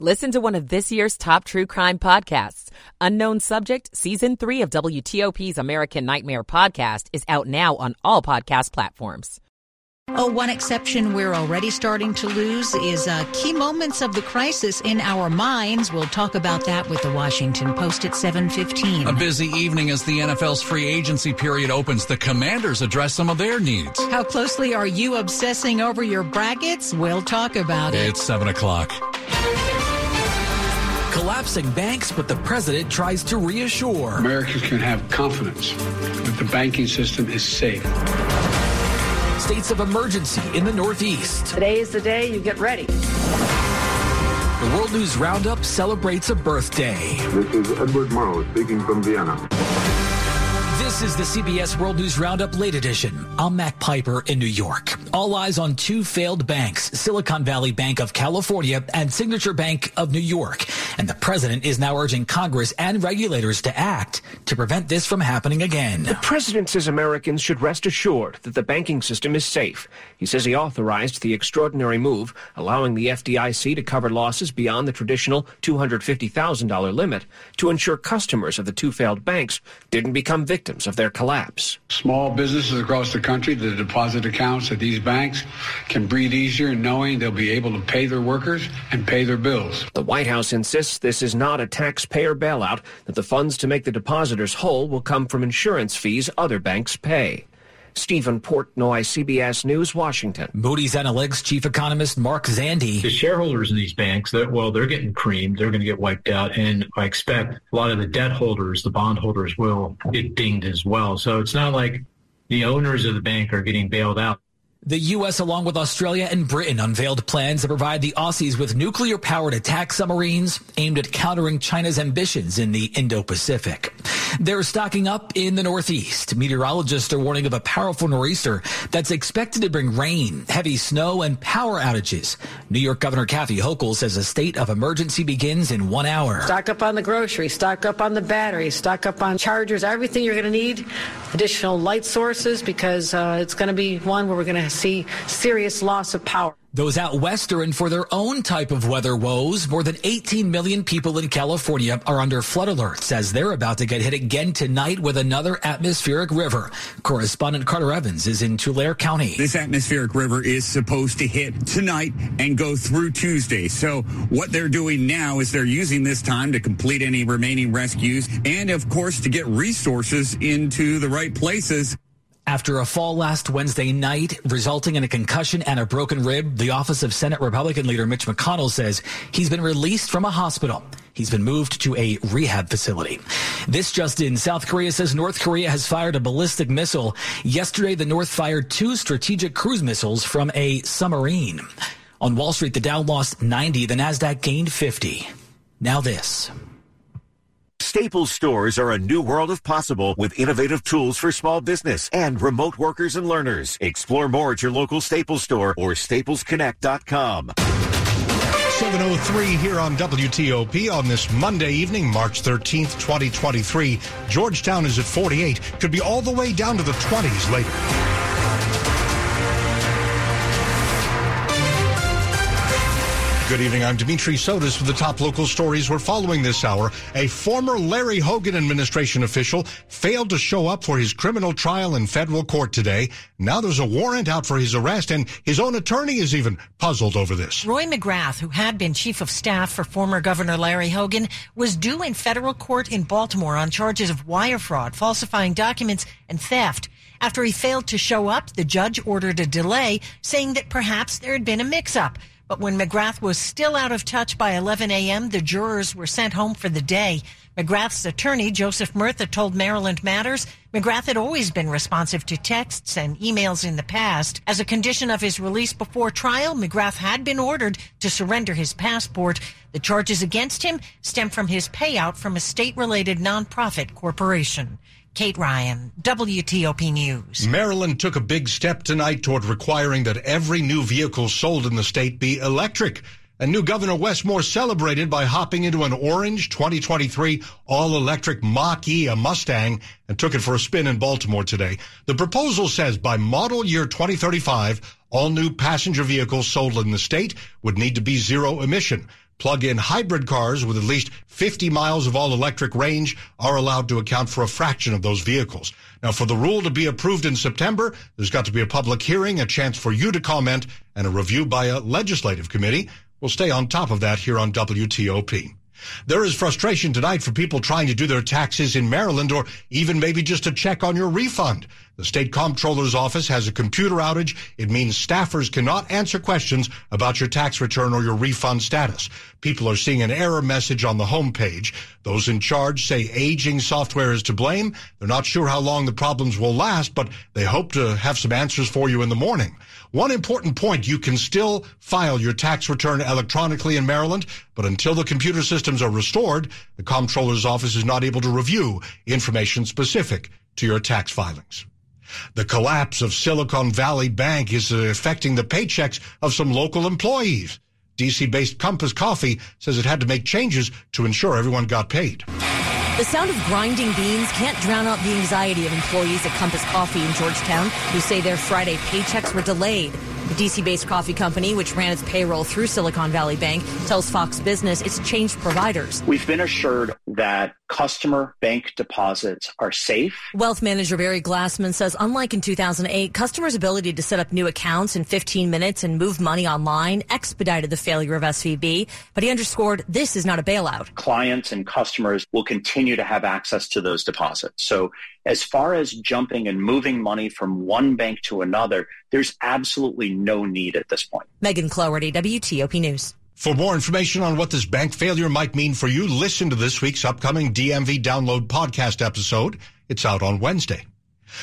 Listen to one of this year's top true crime podcasts. Unknown Subject, Season 3 of WTOP's American Nightmare podcast is out now on all podcast platforms. Oh, one exception we're already starting to lose is uh, key moments of the crisis in our minds. We'll talk about that with the Washington Post at 7:15. A busy evening as the NFL's free agency period opens. The Commanders address some of their needs. How closely are you obsessing over your brackets? We'll talk about it. It's seven o'clock. Collapsing banks, but the president tries to reassure. Americans can have confidence that the banking system is safe states of emergency in the Northeast. Today is the day you get ready. The World News Roundup celebrates a birthday. This is Edward Murrow speaking from Vienna. This is the CBS World News Roundup Late Edition. I'm Mac Piper in New York. All eyes on two failed banks, Silicon Valley Bank of California and Signature Bank of New York. And the president is now urging Congress and regulators to act to prevent this from happening again. The president says Americans should rest assured that the banking system is safe. He says he authorized the extraordinary move, allowing the FDIC to cover losses beyond the traditional $250,000 limit to ensure customers of the two failed banks didn't become victims of their collapse. Small businesses across the country, the deposit accounts at these banks can breathe easier knowing they'll be able to pay their workers and pay their bills. The White House insists this is not a taxpayer bailout, that the funds to make the depositors whole will come from insurance fees other banks pay. Stephen Portnoy, CBS News, Washington. Moody's Analytics chief economist Mark Zandi. The shareholders in these banks, that well, they're getting creamed. They're going to get wiped out. And I expect a lot of the debt holders, the bond holders, will get dinged as well. So it's not like the owners of the bank are getting bailed out. The U.S., along with Australia and Britain, unveiled plans to provide the Aussies with nuclear powered attack submarines aimed at countering China's ambitions in the Indo Pacific. They're stocking up in the Northeast. Meteorologists are warning of a powerful nor'easter that's expected to bring rain, heavy snow, and power outages. New York Governor Kathy Hochul says a state of emergency begins in one hour. Stock up on the groceries, stock up on the batteries, stock up on chargers, everything you're going to need. Additional light sources because uh, it's going to be one where we're going to see serious loss of power. Those out west are in for their own type of weather woes. More than 18 million people in California are under flood alerts as they're about to get hit again tonight with another atmospheric river. Correspondent Carter Evans is in Tulare County. This atmospheric river is supposed to hit tonight and go through Tuesday. So what they're doing now is they're using this time to complete any remaining rescues and of course to get resources into the right places. After a fall last Wednesday night, resulting in a concussion and a broken rib, the office of Senate Republican leader Mitch McConnell says he's been released from a hospital. He's been moved to a rehab facility. This just in, South Korea says North Korea has fired a ballistic missile. Yesterday, the North fired two strategic cruise missiles from a submarine. On Wall Street, the Dow lost 90, the NASDAQ gained 50. Now this. Staples stores are a new world of possible with innovative tools for small business and remote workers and learners. Explore more at your local Staples store or staplesconnect.com. 703 here on WTOP on this Monday evening, March 13th, 2023. Georgetown is at 48. Could be all the way down to the 20s later. Good evening. I'm Dimitri Sotis with the top local stories we're following this hour. A former Larry Hogan administration official failed to show up for his criminal trial in federal court today. Now there's a warrant out for his arrest, and his own attorney is even puzzled over this. Roy McGrath, who had been chief of staff for former Governor Larry Hogan, was due in federal court in Baltimore on charges of wire fraud, falsifying documents, and theft. After he failed to show up, the judge ordered a delay, saying that perhaps there had been a mix up. But when McGrath was still out of touch by 11 a.m., the jurors were sent home for the day. McGrath's attorney, Joseph Murtha, told Maryland Matters McGrath had always been responsive to texts and emails in the past. As a condition of his release before trial, McGrath had been ordered to surrender his passport. The charges against him stem from his payout from a state related nonprofit corporation. Kate Ryan, WTOP News. Maryland took a big step tonight toward requiring that every new vehicle sold in the state be electric. And new Governor Wes Moore celebrated by hopping into an orange 2023 all-electric Mach-E, a Mustang, and took it for a spin in Baltimore today. The proposal says by model year 2035, all new passenger vehicles sold in the state would need to be zero emission. Plug-in hybrid cars with at least 50 miles of all-electric range are allowed to account for a fraction of those vehicles. Now, for the rule to be approved in September, there's got to be a public hearing, a chance for you to comment, and a review by a legislative committee. We'll stay on top of that here on WTOP. There is frustration tonight for people trying to do their taxes in Maryland or even maybe just to check on your refund. The state comptroller's office has a computer outage. It means staffers cannot answer questions about your tax return or your refund status. People are seeing an error message on the homepage. Those in charge say aging software is to blame. They're not sure how long the problems will last, but they hope to have some answers for you in the morning. One important point, you can still file your tax return electronically in Maryland, but until the computer systems are restored, the comptroller's office is not able to review information specific to your tax filings. The collapse of Silicon Valley Bank is affecting the paychecks of some local employees. DC based Compass Coffee says it had to make changes to ensure everyone got paid. The sound of grinding beans can't drown out the anxiety of employees at Compass Coffee in Georgetown who say their Friday paychecks were delayed. The DC based coffee company, which ran its payroll through Silicon Valley Bank, tells Fox Business it's changed providers. We've been assured that customer bank deposits are safe. Wealth manager Barry Glassman says, unlike in 2008, customers' ability to set up new accounts in 15 minutes and move money online expedited the failure of SVB. But he underscored this is not a bailout. Clients and customers will continue to have access to those deposits. So as far as jumping and moving money from one bank to another, there's absolutely no need at this point. Megan Cloherty, WTOP News. For more information on what this bank failure might mean for you, listen to this week's upcoming DMV Download podcast episode. It's out on Wednesday.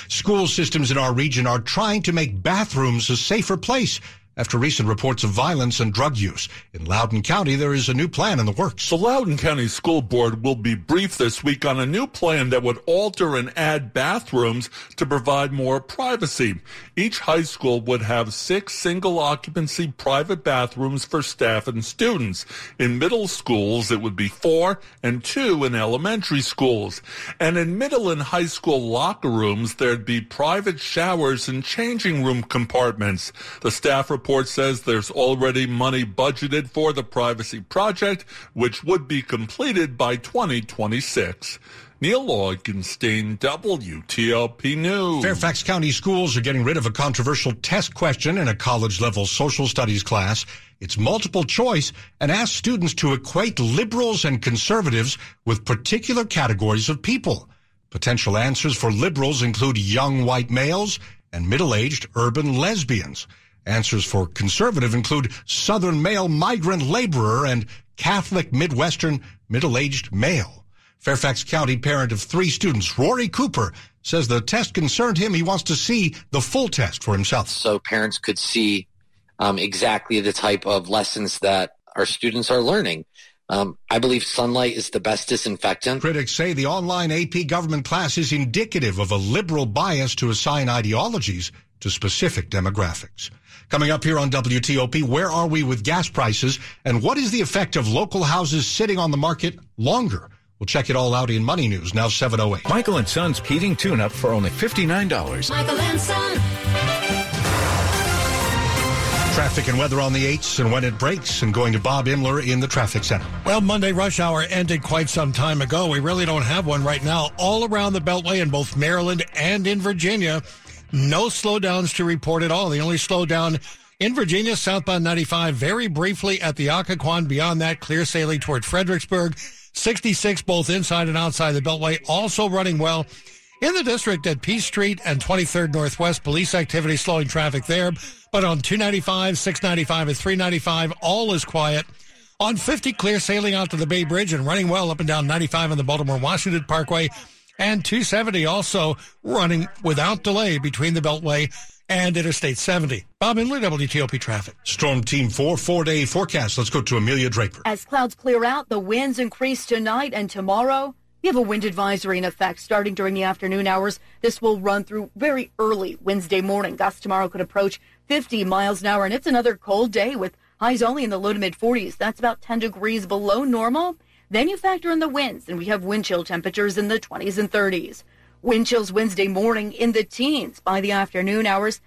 School systems in our region are trying to make bathrooms a safer place after recent reports of violence and drug use. In Loudoun County, there is a new plan in the works. The Loudoun County School Board will be briefed this week on a new plan that would alter and add bathrooms to provide more privacy. Each high school would have six single occupancy private bathrooms for staff and students. In middle schools, it would be four and two in elementary schools. And in middle and high school locker rooms, there'd be private showers and changing room compartments. The staff report says there's already money budgeted for the privacy project, which would be completed by 2026. Neil Augenstein, WTOP News. Fairfax County schools are getting rid of a controversial test question in a college level social studies class. It's multiple choice and asks students to equate liberals and conservatives with particular categories of people. Potential answers for liberals include young white males and middle-aged urban lesbians. Answers for conservative include Southern male migrant laborer and Catholic Midwestern middle-aged male. Fairfax County parent of three students, Rory Cooper, says the test concerned him. He wants to see the full test for himself. So parents could see um, exactly the type of lessons that our students are learning. Um, I believe sunlight is the best disinfectant. Critics say the online AP government class is indicative of a liberal bias to assign ideologies to specific demographics. Coming up here on WTOP, where are we with gas prices and what is the effect of local houses sitting on the market longer? We'll check it all out in Money News, now 708. Michael and Son's heating tune-up for only $59. Michael and Son. Traffic and weather on the 8s and when it breaks and going to Bob Imler in the traffic center. Well, Monday rush hour ended quite some time ago. We really don't have one right now. All around the Beltway in both Maryland and in Virginia, no slowdowns to report at all. The only slowdown in Virginia, southbound 95, very briefly at the Occoquan. Beyond that, clear sailing toward Fredericksburg. 66 both inside and outside the Beltway, also running well. In the district at P Street and 23rd Northwest, police activity slowing traffic there. But on 295, 695, and 395, all is quiet. On 50, clear sailing out to the Bay Bridge and running well up and down 95 on the Baltimore Washington Parkway and 270 also running without delay between the Beltway and Interstate 70. Bob Imler, WTOP Traffic. Storm Team 4, four-day forecast. Let's go to Amelia Draper. As clouds clear out, the winds increase tonight and tomorrow. We have a wind advisory in effect starting during the afternoon hours. This will run through very early Wednesday morning. Gusts tomorrow could approach 50 miles an hour, and it's another cold day with highs only in the low to mid 40s. That's about 10 degrees below normal. Then you factor in the winds, and we have wind chill temperatures in the 20s and 30s. Wind chills Wednesday morning in the teens by the afternoon hours.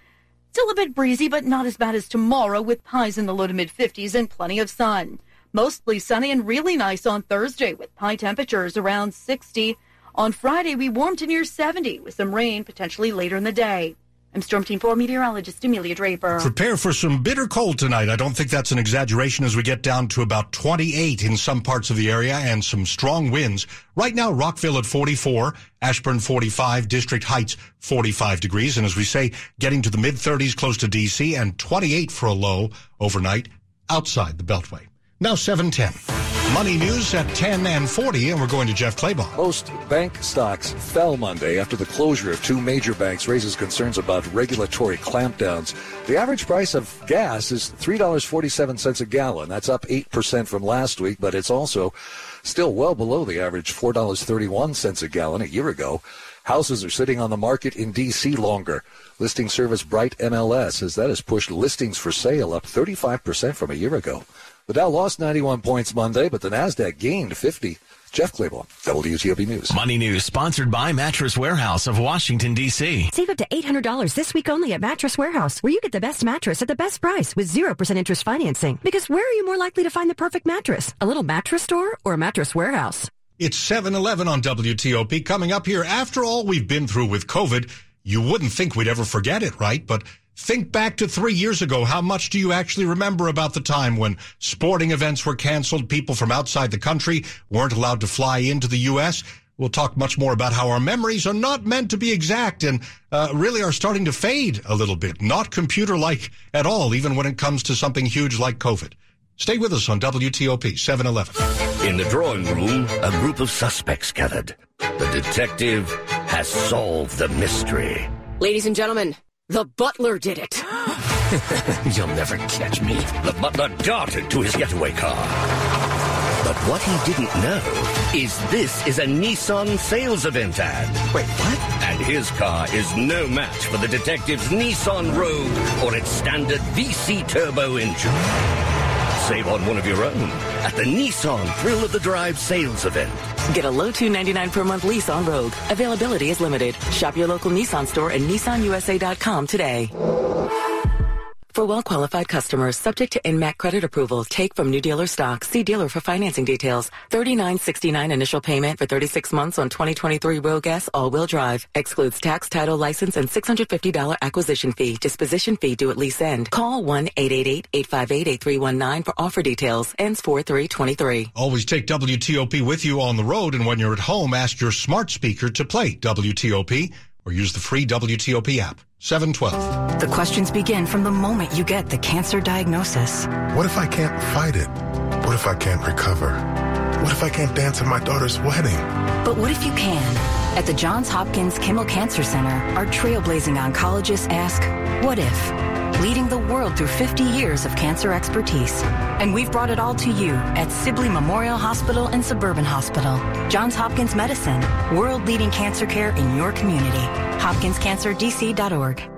Still a bit breezy, but not as bad as tomorrow with highs in the low to mid 50s and plenty of sun. Mostly sunny and really nice on Thursday with high temperatures around 60. On Friday, we warm to near 70 with some rain potentially later in the day. I'm Storm Team 4 meteorologist Amelia Draper. Prepare for some bitter cold tonight. I don't think that's an exaggeration as we get down to about 28 in some parts of the area and some strong winds. Right now, Rockville at 44, Ashburn 45, District Heights 45 degrees. And as we say, getting to the mid 30s close to DC and 28 for a low overnight outside the Beltway. Now 710. Money news at 10 and 40, and we're going to Jeff Clabaugh. Most bank stocks fell Monday after the closure of two major banks raises concerns about regulatory clampdowns. The average price of gas is $3.47 a gallon. That's up 8% from last week, but it's also still well below the average $4.31 a gallon a year ago. Houses are sitting on the market in D.C. longer. Listing service Bright MLS says that has pushed listings for sale up 35% from a year ago. The Dow lost 91 points Monday, but the Nasdaq gained 50. Jeff Clabaugh, WTOP News. Money News sponsored by Mattress Warehouse of Washington, D.C. Save up to $800 this week only at Mattress Warehouse, where you get the best mattress at the best price with 0% interest financing. Because where are you more likely to find the perfect mattress? A little mattress store or a mattress warehouse? It's 7-Eleven on WTOP. Coming up here, after all we've been through with COVID, you wouldn't think we'd ever forget it, right? But Think back to three years ago. How much do you actually remember about the time when sporting events were canceled? People from outside the country weren't allowed to fly into the U.S. We'll talk much more about how our memories are not meant to be exact and uh, really are starting to fade a little bit, not computer like at all, even when it comes to something huge like COVID. Stay with us on WTOP 711. In the drawing room, a group of suspects gathered. The detective has solved the mystery. Ladies and gentlemen, the butler did it. You'll never catch me. The butler darted to his getaway car. But what he didn't know is this is a Nissan sales event ad. Wait, what? And his car is no match for the detective's Nissan Rogue or its standard VC turbo engine. Save on one of your own at the Nissan Thrill of the Drive sales event. Get a low 299 per month lease on Rogue. Availability is limited. Shop your local Nissan store and nissanusa.com today. For well-qualified customers, subject to NMAC credit approval, take from new dealer stock. See dealer for financing details. Thirty-nine sixty-nine initial payment for 36 months on 2023 Rogue all-wheel drive. Excludes tax, title, license, and $650 acquisition fee. Disposition fee due at lease end. Call 1-888-858-8319 for offer details. Ends 4323. Always take WTOP with you on the road, and when you're at home, ask your smart speaker to play WTOP or use the free WTOP app. 712. The questions begin from the moment you get the cancer diagnosis. What if I can't fight it? What if I can't recover? What if I can't dance at my daughter's wedding? But what if you can? At the Johns Hopkins Kimmel Cancer Center, our trailblazing oncologists ask, what if? Leading the world through 50 years of cancer expertise. And we've brought it all to you at Sibley Memorial Hospital and Suburban Hospital. Johns Hopkins Medicine, world leading cancer care in your community. HopkinsCancerDC.org.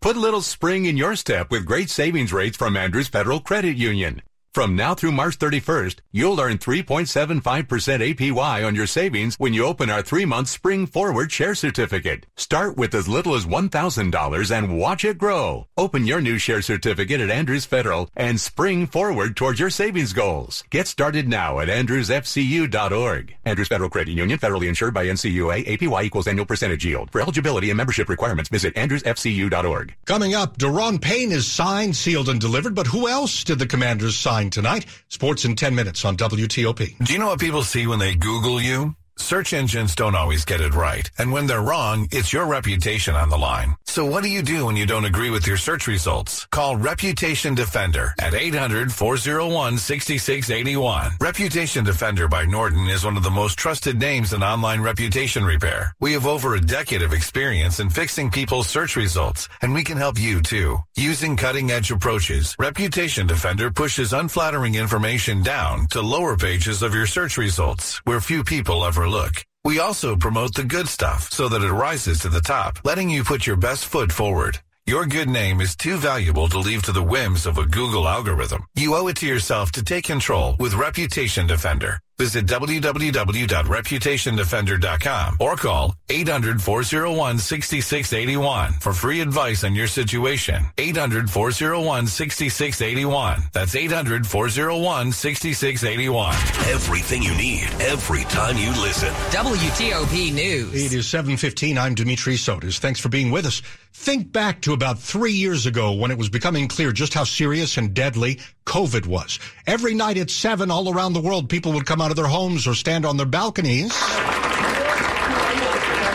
Put a little spring in your step with great savings rates from Andrews Federal Credit Union. From now through March 31st, you'll earn 3.75% APY on your savings when you open our three-month Spring Forward Share Certificate. Start with as little as $1,000 and watch it grow. Open your new share certificate at Andrews Federal and spring forward towards your savings goals. Get started now at andrewsfcu.org. Andrews Federal Credit Union, federally insured by NCUA, APY equals annual percentage yield. For eligibility and membership requirements, visit andrewsfcu.org. Coming up, Daron Payne is signed, sealed, and delivered, but who else did the Commanders sign? Tonight. Sports in 10 minutes on WTOP. Do you know what people see when they Google you? Search engines don't always get it right. And when they're wrong, it's your reputation on the line. So what do you do when you don't agree with your search results? Call Reputation Defender at 800-401-6681. Reputation Defender by Norton is one of the most trusted names in online reputation repair. We have over a decade of experience in fixing people's search results, and we can help you too. Using cutting edge approaches, Reputation Defender pushes unflattering information down to lower pages of your search results, where few people ever overlook. We also promote the good stuff so that it rises to the top, letting you put your best foot forward. Your good name is too valuable to leave to the whims of a Google algorithm. You owe it to yourself to take control with Reputation Defender. Visit www.reputationdefender.com or call 800-401-6681 for free advice on your situation. 800-401-6681. That's 800-401-6681. Everything you need every time you listen. WTOP News. It is 7.15. I'm Dimitri Sotis. Thanks for being with us. Think back to about three years ago when it was becoming clear just how serious and deadly COVID was. Every night at 7 all around the world, people would come out of their homes or stand on their balconies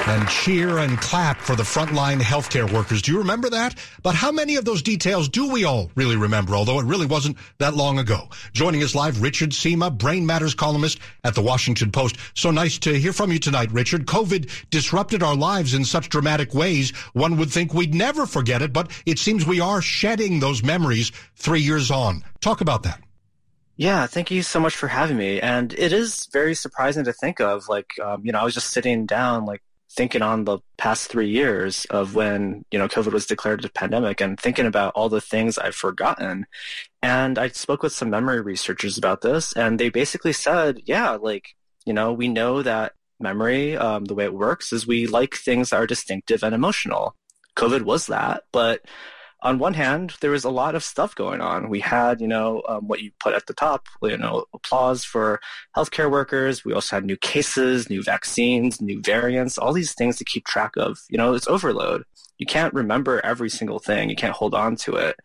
and cheer and clap for the frontline healthcare workers. Do you remember that? But how many of those details do we all really remember, although it really wasn't that long ago? Joining us live, Richard Sima, Brain Matters columnist at the Washington Post. So nice to hear from you tonight, Richard. COVID disrupted our lives in such dramatic ways, one would think we'd never forget it, but it seems we are shedding those memories three years on. Talk about that. Yeah, thank you so much for having me. And it is very surprising to think of. Like, um, you know, I was just sitting down, like, thinking on the past three years of when you know COVID was declared a pandemic and thinking about all the things I've forgotten. And I spoke with some memory researchers about this, and they basically said, yeah, like you know, we know that memory, um, the way it works, is we like things that are distinctive and emotional. COVID was that, but on one hand, there was a lot of stuff going on. We had, you know, um, what you put at the top, you know, applause for healthcare workers. We also had new cases, new vaccines, new variants, all these things to keep track of. You know, it's overload. You can't remember every single thing. You can't hold on to it.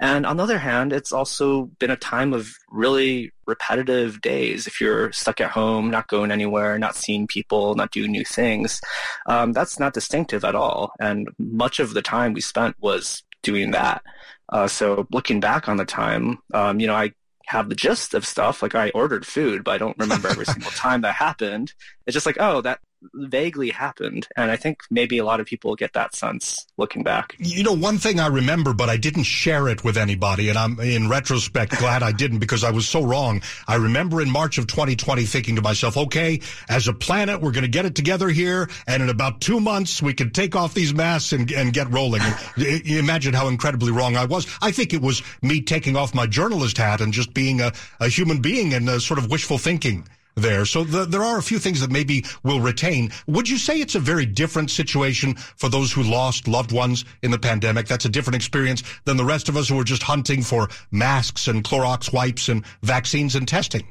And on the other hand, it's also been a time of really repetitive days. If you're stuck at home, not going anywhere, not seeing people, not doing new things, um, that's not distinctive at all. And much of the time we spent was doing that. Uh, so looking back on the time, um, you know, I have the gist of stuff. Like I ordered food, but I don't remember every single time that happened. It's just like, oh, that vaguely happened. And I think maybe a lot of people get that sense looking back. You know, one thing I remember, but I didn't share it with anybody. And I'm in retrospect glad I didn't because I was so wrong. I remember in March of 2020 thinking to myself, okay, as a planet, we're going to get it together here. And in about two months, we can take off these masks and, and get rolling. imagine how incredibly wrong I was. I think it was me taking off my journalist hat and just being a, a human being and a sort of wishful thinking there. So the, there are a few things that maybe will retain. Would you say it's a very different situation for those who lost loved ones in the pandemic? That's a different experience than the rest of us who are just hunting for masks and Clorox wipes and vaccines and testing.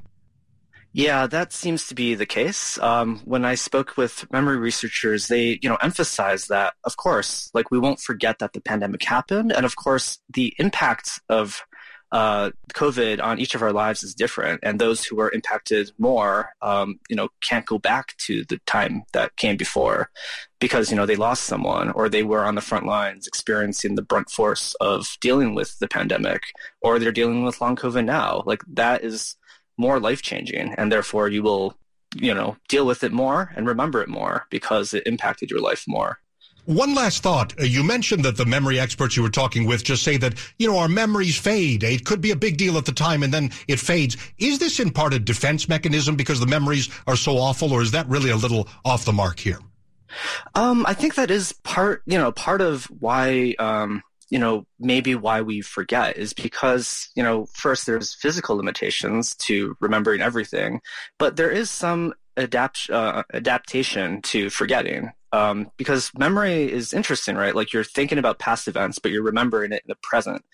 Yeah, that seems to be the case. Um, when I spoke with memory researchers, they, you know, emphasized that, of course, like we won't forget that the pandemic happened, and of course, the impact of uh, COVID on each of our lives is different, and those who are impacted more, um, you know, can't go back to the time that came before because you know they lost someone or they were on the front lines experiencing the brunt force of dealing with the pandemic, or they're dealing with long COVID now. Like that is more life changing, and therefore you will, you know, deal with it more and remember it more because it impacted your life more. One last thought. Uh, you mentioned that the memory experts you were talking with just say that, you know, our memories fade. It could be a big deal at the time and then it fades. Is this in part a defense mechanism because the memories are so awful or is that really a little off the mark here? Um, I think that is part, you know, part of why, um, you know, maybe why we forget is because, you know, first there's physical limitations to remembering everything, but there is some adapt, uh, adaptation to forgetting um, because memory is interesting, right? Like you're thinking about past events, but you're remembering it in the present,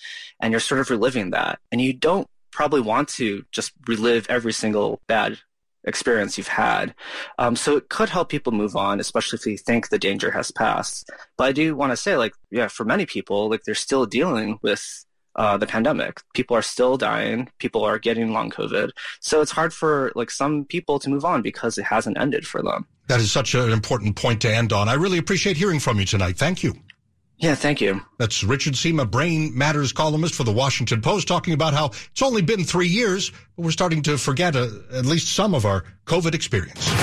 and you're sort of reliving that, and you don't probably want to just relive every single bad experience you've had. Um, so it could help people move on, especially if you think the danger has passed. But I do want to say, like, yeah, for many people, like they're still dealing with uh, the pandemic. People are still dying. People are getting long COVID. So it's hard for like some people to move on because it hasn't ended for them. That is such an important point to end on. I really appreciate hearing from you tonight. Thank you. Yeah, thank you. That's Richard Sima, Brain Matters columnist for the Washington Post, talking about how it's only been three years, but we're starting to forget uh, at least some of our COVID experience.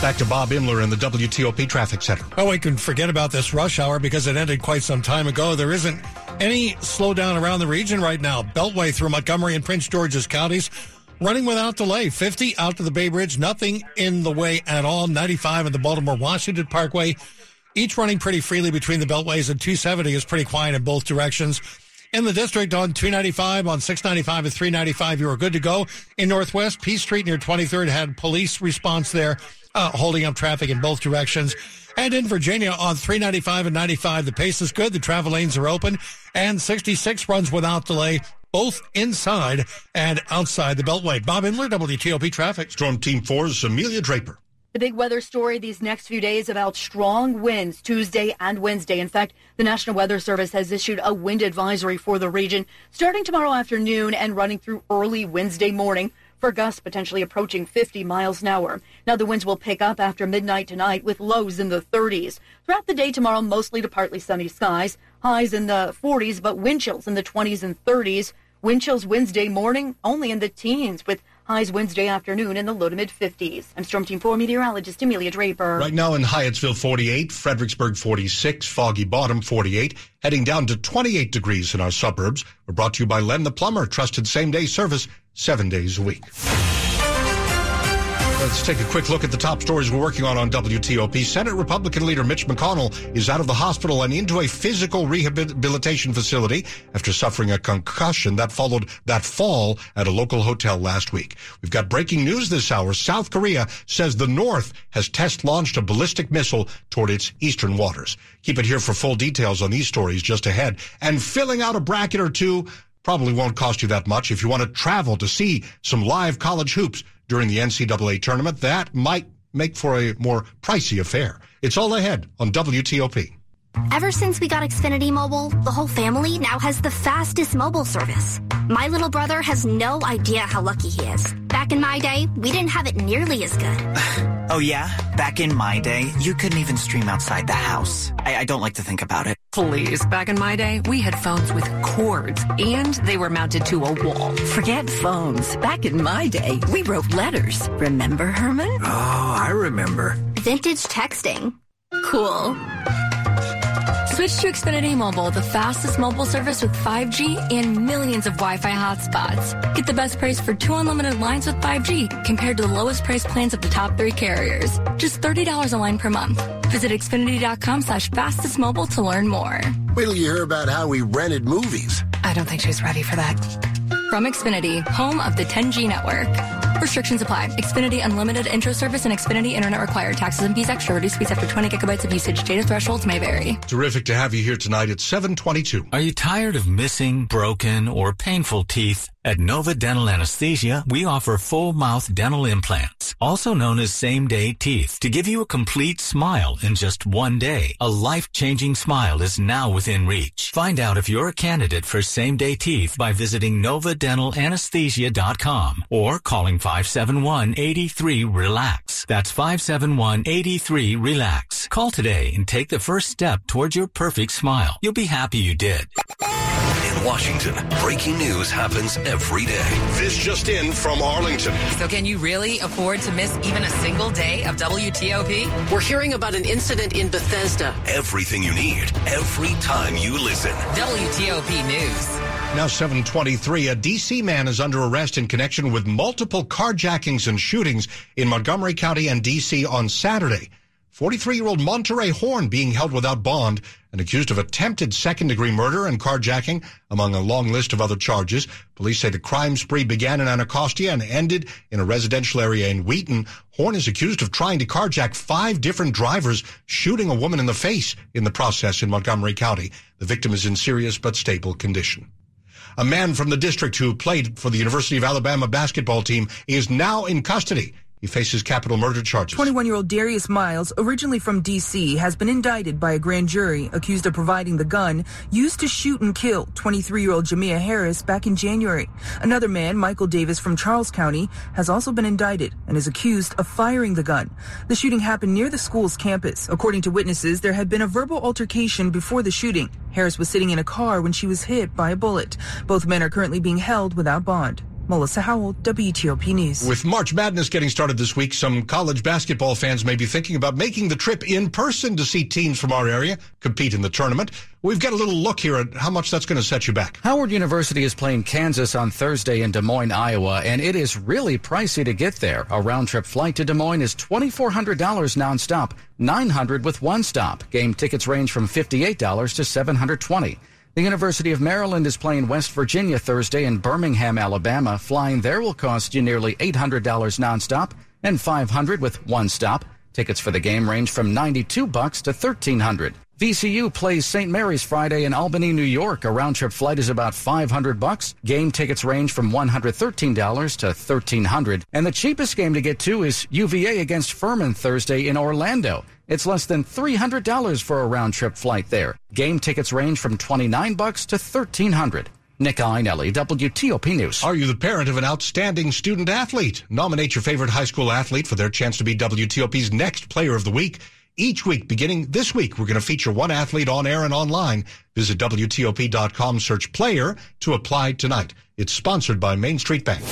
Back to Bob Imler in the WTOP Traffic Center. Oh, we can forget about this rush hour because it ended quite some time ago. There isn't any slowdown around the region right now. Beltway through Montgomery and Prince George's counties running without delay. 50 out to the Bay Bridge, nothing in the way at all. 95 in the Baltimore Washington Parkway, each running pretty freely between the beltways, and 270 is pretty quiet in both directions. In the district on 295, on 695 and 395, you are good to go. In Northwest, P Street near 23rd had police response there, uh, holding up traffic in both directions. And in Virginia on 395 and 95, the pace is good. The travel lanes are open and 66 runs without delay both inside and outside the Beltway. Bob Imler, WTOP Traffic. Storm Team 4's Amelia Draper. The big weather story these next few days about strong winds Tuesday and Wednesday. In fact, the National Weather Service has issued a wind advisory for the region starting tomorrow afternoon and running through early Wednesday morning for gusts potentially approaching 50 miles an hour. Now, the winds will pick up after midnight tonight with lows in the 30s. Throughout the day tomorrow, mostly to partly sunny skies, highs in the 40s, but wind chills in the 20s and 30s. Wind chills Wednesday morning only in the teens with highs Wednesday afternoon in the low to mid 50s. I'm Storm Team 4 meteorologist Amelia Draper. Right now in Hyattsville 48, Fredericksburg 46, Foggy Bottom 48, heading down to 28 degrees in our suburbs. We're brought to you by Len the Plumber, trusted same day service seven days a week. Let's take a quick look at the top stories we're working on on WTOP. Senate Republican leader Mitch McConnell is out of the hospital and into a physical rehabilitation facility after suffering a concussion that followed that fall at a local hotel last week. We've got breaking news this hour. South Korea says the North has test launched a ballistic missile toward its eastern waters. Keep it here for full details on these stories just ahead. And filling out a bracket or two probably won't cost you that much if you want to travel to see some live college hoops during the NCAA tournament. That might make for a more pricey affair. It's all ahead on WTOP. Ever since we got Xfinity Mobile, the whole family now has the fastest mobile service. My little brother has no idea how lucky he is. Back in my day, we didn't have it nearly as good. oh, yeah? Back in my day, you couldn't even stream outside the house. I, I don't like to think about it. Please, back in my day, we had phones with cords, and they were mounted to a wall. Forget phones. Back in my day, we wrote letters. Remember, Herman? Oh, I remember. Vintage texting. Cool. Switch to Xfinity Mobile, the fastest mobile service with 5G and millions of Wi-Fi hotspots. Get the best price for two unlimited lines with 5G compared to the lowest price plans of the top three carriers. Just $30 a line per month. Visit Xfinity.com slash fastest mobile to learn more. Wait till you hear about how we rented movies. I don't think she's ready for that. From Xfinity, home of the 10G network. Restrictions apply. Xfinity Unlimited intro service and Xfinity Internet required. Taxes and fees extra. Reduced speeds after 20 gigabytes of usage. Data thresholds may vary. Terrific to have you here tonight at 722. Are you tired of missing, broken, or painful teeth? At Nova Dental Anesthesia, we offer full mouth dental implants, also known as same day teeth, to give you a complete smile in just one day. A life changing smile is now within reach. Find out if you're a candidate for same day teeth by visiting novadentalanesthesia.com or calling 571 83 Relax. That's 571 83 Relax. Call today and take the first step towards your perfect smile. You'll be happy you did. In Washington, breaking news happens every day. This just in from Arlington. So, can you really afford to miss even a single day of WTOP? We're hearing about an incident in Bethesda. Everything you need, every time you listen. WTOP News. Now 723, a D.C. man is under arrest in connection with multiple carjackings and shootings in Montgomery County and D.C. on Saturday. 43-year-old Monterey Horn being held without bond and accused of attempted second-degree murder and carjacking, among a long list of other charges. Police say the crime spree began in Anacostia and ended in a residential area in Wheaton. Horn is accused of trying to carjack five different drivers, shooting a woman in the face in the process in Montgomery County. The victim is in serious but stable condition. A man from the district who played for the University of Alabama basketball team is now in custody. He faces capital murder charges. 21 year old Darius Miles, originally from D.C., has been indicted by a grand jury accused of providing the gun used to shoot and kill 23 year old Jamea Harris back in January. Another man, Michael Davis from Charles County, has also been indicted and is accused of firing the gun. The shooting happened near the school's campus. According to witnesses, there had been a verbal altercation before the shooting. Harris was sitting in a car when she was hit by a bullet. Both men are currently being held without bond. Melissa Howell, WTOP News. With March Madness getting started this week, some college basketball fans may be thinking about making the trip in person to see teams from our area compete in the tournament. We've got a little look here at how much that's going to set you back. Howard University is playing Kansas on Thursday in Des Moines, Iowa, and it is really pricey to get there. A round trip flight to Des Moines is $2,400 nonstop, 900 with one stop. Game tickets range from $58 to 720 The University of Maryland is playing West Virginia Thursday in Birmingham, Alabama. Flying there will cost you nearly $800 nonstop and 500 with one stop. Tickets for the game range from 92 bucks to 1300. VCU plays St. Mary's Friday in Albany, New York. A round trip flight is about 500 bucks. Game tickets range from $113 to 1300. And the cheapest game to get to is UVA against Furman Thursday in Orlando. It's less than $300 for a round trip flight there. Game tickets range from 29 bucks to 1300. Nick Iannelli, WTOP News. Are you the parent of an outstanding student athlete? Nominate your favorite high school athlete for their chance to be WTOP's next player of the week. Each week, beginning this week, we're going to feature one athlete on air and online. Visit WTOP.com, search player to apply tonight. It's sponsored by Main Street Bank.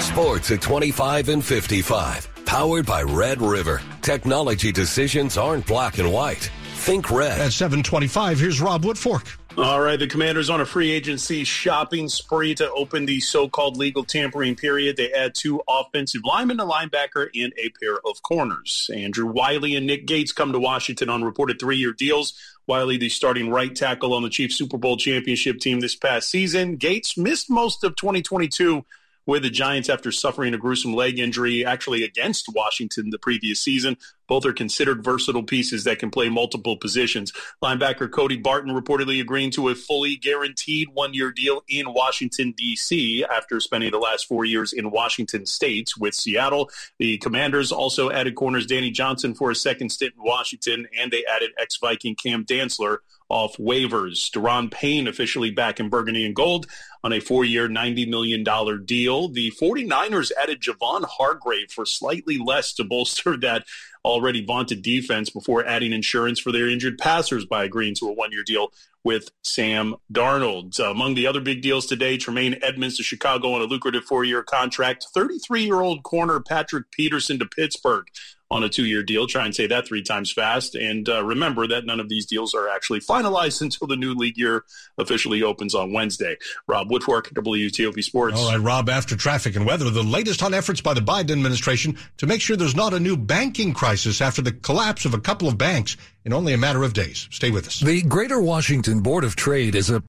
Sports at 25 and 55. Powered by Red River. Technology decisions aren't black and white. Think red. At 725, here's Rob Woodfork. All right, the Commanders on a free agency shopping spree to open the so-called legal tampering period. They add two offensive linemen, a linebacker, and a pair of corners. Andrew Wylie and Nick Gates come to Washington on reported three-year deals. Wylie, the starting right tackle on the Chiefs Super Bowl championship team this past season. Gates missed most of 2022 with the Giants after suffering a gruesome leg injury, actually against Washington the previous season. Both are considered versatile pieces that can play multiple positions. Linebacker Cody Barton reportedly agreeing to a fully guaranteed one year deal in Washington, D.C. after spending the last four years in Washington State with Seattle. The Commanders also added corners Danny Johnson for a second stint in Washington, and they added ex Viking Cam Dantzler off waivers. Daron Payne officially back in burgundy and gold on a four year, $90 million deal. The 49ers added Javon Hargrave for slightly less to bolster that already vaunted defense before adding insurance for their injured passers by agreeing to a one year deal with Sam Darnold. Uh, among the other big deals today, Tremaine Edmunds to Chicago on a lucrative four year contract, 33 year old corner Patrick Peterson to Pittsburgh on a two-year deal. Try and say that three times fast. And uh, remember that none of these deals are actually finalized until the new league year officially opens on Wednesday. Rob Woodfork, WTOP Sports. All right, Rob, after traffic and weather, the latest on efforts by the Biden administration to make sure there's not a new banking crisis after the collapse of a couple of banks in only a matter of days. Stay with us. The Greater Washington Board of Trade is a